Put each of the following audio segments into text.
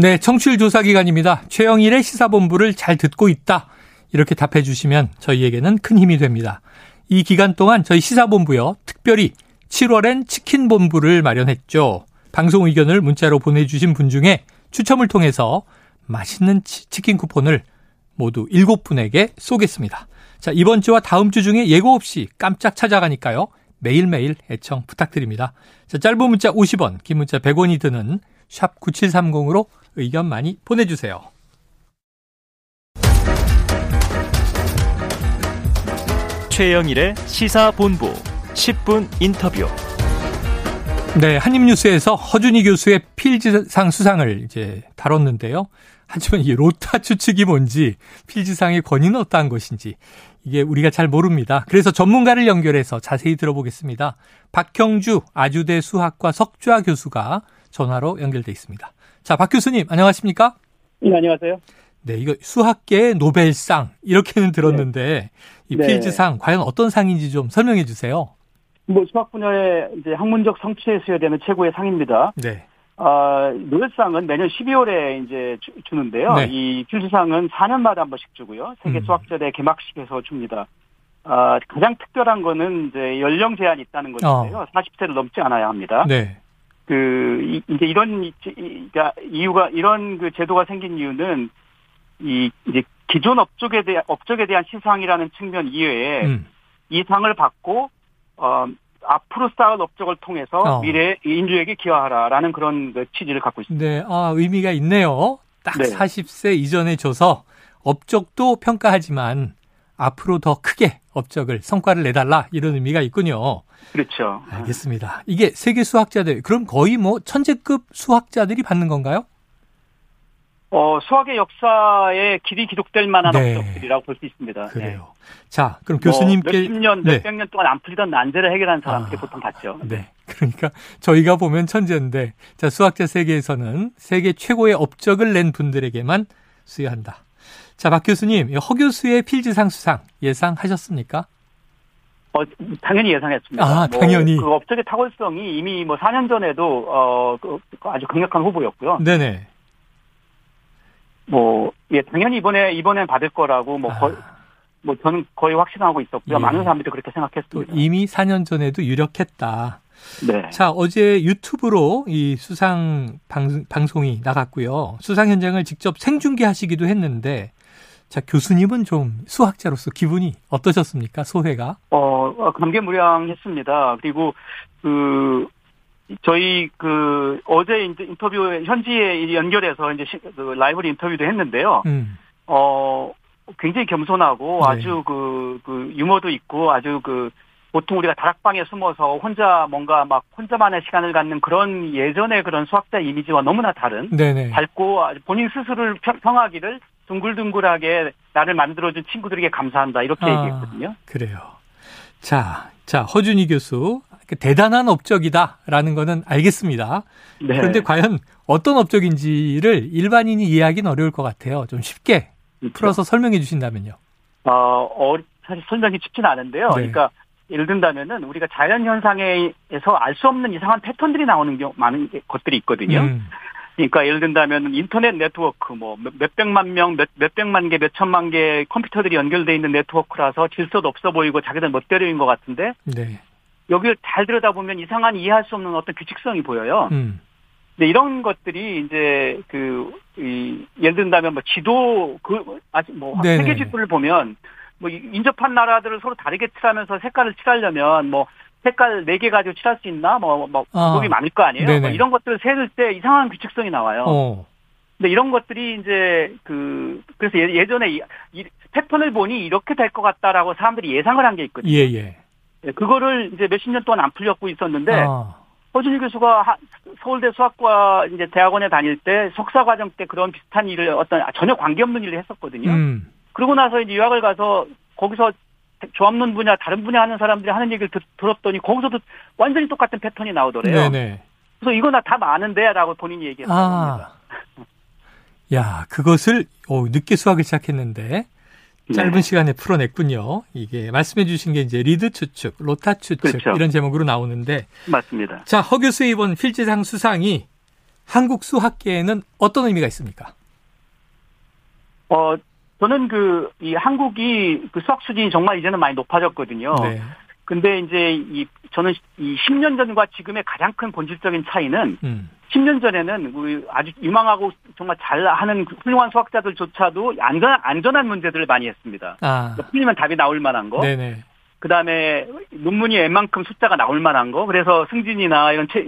네, 청취율 조사 기간입니다. 최영일의 시사본부를 잘 듣고 있다. 이렇게 답해 주시면 저희에게는 큰 힘이 됩니다. 이 기간 동안 저희 시사본부요, 특별히 7월엔 치킨본부를 마련했죠. 방송 의견을 문자로 보내주신 분 중에 추첨을 통해서 맛있는 치킨 쿠폰을 모두 7분에게 쏘겠습니다. 자, 이번 주와 다음 주 중에 예고 없이 깜짝 찾아가니까요. 매일매일 애청 부탁드립니다. 자, 짧은 문자 50원, 긴 문자 100원이 드는 샵 9730으로 의견 많이 보내주세요. 최영일의 시사본부 10분 인터뷰. 네, 한입뉴스에서 허준희 교수의 필즈상 수상을 이제 다뤘는데요. 하지만 이 로타 추측이 뭔지, 필즈상의 권위는 어떠한 것인지, 이게 우리가 잘 모릅니다. 그래서 전문가를 연결해서 자세히 들어보겠습니다. 박형주 아주대 수학과 석좌 교수가 전화로 연결돼 있습니다. 자, 박 교수님, 안녕하십니까? 네, 안녕하세요. 네, 이거 수학계의 노벨상, 이렇게는 들었는데, 네. 이 필즈상, 네. 과연 어떤 상인지 좀 설명해 주세요. 뭐, 수학 분야의 이제 학문적 성취에 수여되는 최고의 상입니다. 네. 어, 노벨상은 매년 12월에 이제 주, 는데요 네. 이 필즈상은 4년마다 한 번씩 주고요. 세계 음. 수학자대 개막식에서 줍니다. 어, 가장 특별한 거는 이제 연령 제한이 있다는 것인데요. 어. 40세를 넘지 않아야 합니다. 네. 그 이, 이제 이런 그러니까 이유가 이런 그 제도가 생긴 이유는 이 이제 기존 업적에 대한 업적에 대한 시상이라는 측면 이외에 음. 이 상을 받고 어 앞으로 쌓을 업적을 통해서 어. 미래 인류에게 기여하라라는 그런 그 취지를 갖고 있습니다. 네, 아 의미가 있네요. 딱 네. 40세 이전에 줘서 업적도 평가하지만 앞으로 더 크게 업적을 성과를 내달라 이런 의미가 있군요. 그렇죠. 알겠습니다. 이게 세계 수학자들 그럼 거의 뭐 천재급 수학자들이 받는 건가요? 어, 수학의 역사에 길이 기록될 만한 네. 업적들이라고 볼 수 있습니다. 그래요. 네. 자, 그럼 교수님께 뭐 몇십 년, 네. 몇백 년 동안 안 풀리던 난제를 해결한 사람들이 아, 보통 받죠. 네. 그러니까 저희가 보면 천재인데, 자, 수학자 세계에서는 세계 최고의 업적을 낸 분들에게만 수여한다. 자, 박 교수님, 허 교수의 필즈상 수상 예상하셨습니까? 어, 당연히 예상했습니다. 아, 뭐 당연히. 그 업적의 탁월성이 이미 뭐 4년 전에도, 어, 그 아주 강력한 후보였고요. 네네. 뭐, 예, 당연히 이번에, 이번엔 받을 거라고, 뭐, 거의, 아. 뭐, 저는 거의 확신하고 있었고요. 예. 많은 사람들이 그렇게 생각했습니다. 이미 4년 전에도 유력했다. 네. 자, 어제 유튜브로 이 수상 방, 방송이 나갔고요. 수상 현장을 직접 생중계하시기도 했는데, 자, 교수님은 좀 수학자로서 기분이 어떠셨습니까? 소회가? 어, 어 감개무량했습니다. 그리고 그 저희 그 어제 인터뷰 현지에 연결해서 이제 그 라이브 인터뷰도 했는데요. 음. 어 굉장히 겸손하고 네. 아주 그, 그 유머도 있고 아주 그 보통 우리가 다락방에 숨어서 혼자 뭔가 막 혼자만의 시간을 갖는 그런 예전의 그런 수학자 이미지와 너무나 다른 네네. 밝고 본인 스스로를 평하기를 둥글둥글하게 나를 만들어준 친구들에게 감사한다 이렇게 아, 얘기했거든요. 그래요. 자, 자 허준희 교수 그 대단한 업적이다라는 거는 알겠습니다. 네. 그런데 과연 어떤 업적인지를 일반인이 이해하기는 어려울 것 같아요. 좀 쉽게 그렇죠. 풀어서 설명해 주신다면요. 어, 어 사실 설명이 쉽지는 않은데요. 네. 그러니까 예를 든다면은 우리가 자연 현상에서 알 수 없는 이상한 패턴들이 나오는 경우 많은 것들이 있거든요. 음. 그러니까 예를 든다면 인터넷 네트워크 뭐 몇백만 명, 몇, 몇백만 개, 몇천만 개 컴퓨터들이 연결돼 있는 네트워크라서 질서도 없어 보이고 자기들 멋대로인 것 같은데 네. 여기를 잘 들여다보면 이상한 이해할 수 없는 어떤 규칙성이 보여요. 음. 근데 이런 것들이 이제 그, 이, 예를 든다면 뭐 지도, 그, 아직 뭐 네네. 세계 지도를 보면 뭐 인접한 나라들을 서로 다르게 칠하면서 색깔을 칠하려면 뭐 색깔 4개 가지고 칠할 수 있나? 뭐, 뭐, 아. 많을 거 아니에요? 뭐 이런 것들을 세를 때 이상한 규칙성이 나와요. 어. 근데 이런 것들이 이제 그, 그래서 예, 전에 이, 이 패턴을 보니 이렇게 될 것 같다라고 사람들이 예상을 한 게 있거든요. 예, 예. 예, 그거를 이제 몇십 년 동안 안 풀렸고 있었는데 아. 허준희 교수가 서울대 수학과 이제 대학원에 다닐 때 석사 과정 때 그런 비슷한 일을 어떤 전혀 관계없는 일을 했었거든요. 음. 그러고 나서 이제 유학을 가서 거기서 조합론 분야 다른 분야 하는 사람들이 하는 얘기를 듣, 들었더니 거기서도 완전히 똑같은 패턴이 나오더래요. 네네. 그래서 이거 나 다 아는데라고 본인이 얘기했습니다. 아. 야, 그것을 오, 늦게 수학을 시작했는데 짧은 네. 시간에 풀어냈군요. 이게 말씀해 주신 게 이제 리드 추측, 로타 추측 그렇죠. 이런 제목으로 나오는데 맞습니다. 자, 허 교수의 이번 필즈상 수상이 한국 수학계에는 어떤 의미가 있습니까? 어, 저는 그, 이 한국이 그 수학 수준이 정말 이제는 많이 높아졌거든요. 네. 근데 이제 이, 저는 이 10년 전과 지금의 가장 큰 본질적인 차이는 음. 10년 전에는 우리 아주 유망하고 정말 잘하는 훌륭한 수학자들조차도 안전, 안전한 문제들을 많이 했습니다. 아. 그러니까 풀리면 답이 나올 만한 거. 네네. 그 다음에 논문이 웬만큼 숫자가 나올 만한 거. 그래서 승진이나 이런 채,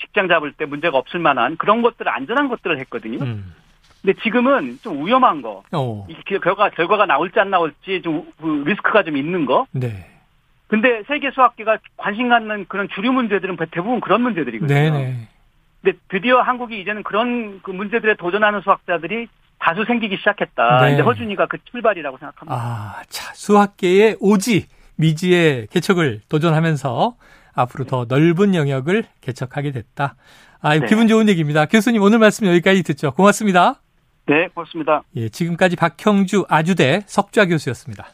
직장 잡을 때 문제가 없을 만한 그런 것들을 안전한 것들을 했거든요. 음. 근데 지금은 좀 위험한 거. 어. 이 결과, 결과가 나올지 안 나올지 좀 리스크가 좀 있는 거. 네. 근데 세계 수학계가 관심 갖는 그런 주류 문제들은 대부분 그런 문제들이거든요. 네네. 근데 드디어 한국이 이제는 그런 그 문제들에 도전하는 수학자들이 다수 생기기 시작했다. 네. 이제 허준이가 그 출발이라고 생각합니다. 아, 자, 수학계의 오지, 미지의 개척을 도전하면서 앞으로 더 넓은 영역을 개척하게 됐다. 아, 네. 기분 좋은 얘기입니다. 교수님 오늘 말씀 여기까지 듣죠. 고맙습니다. 네, 고맙습니다. 예, 지금까지 박형주 아주대 석좌 교수였습니다.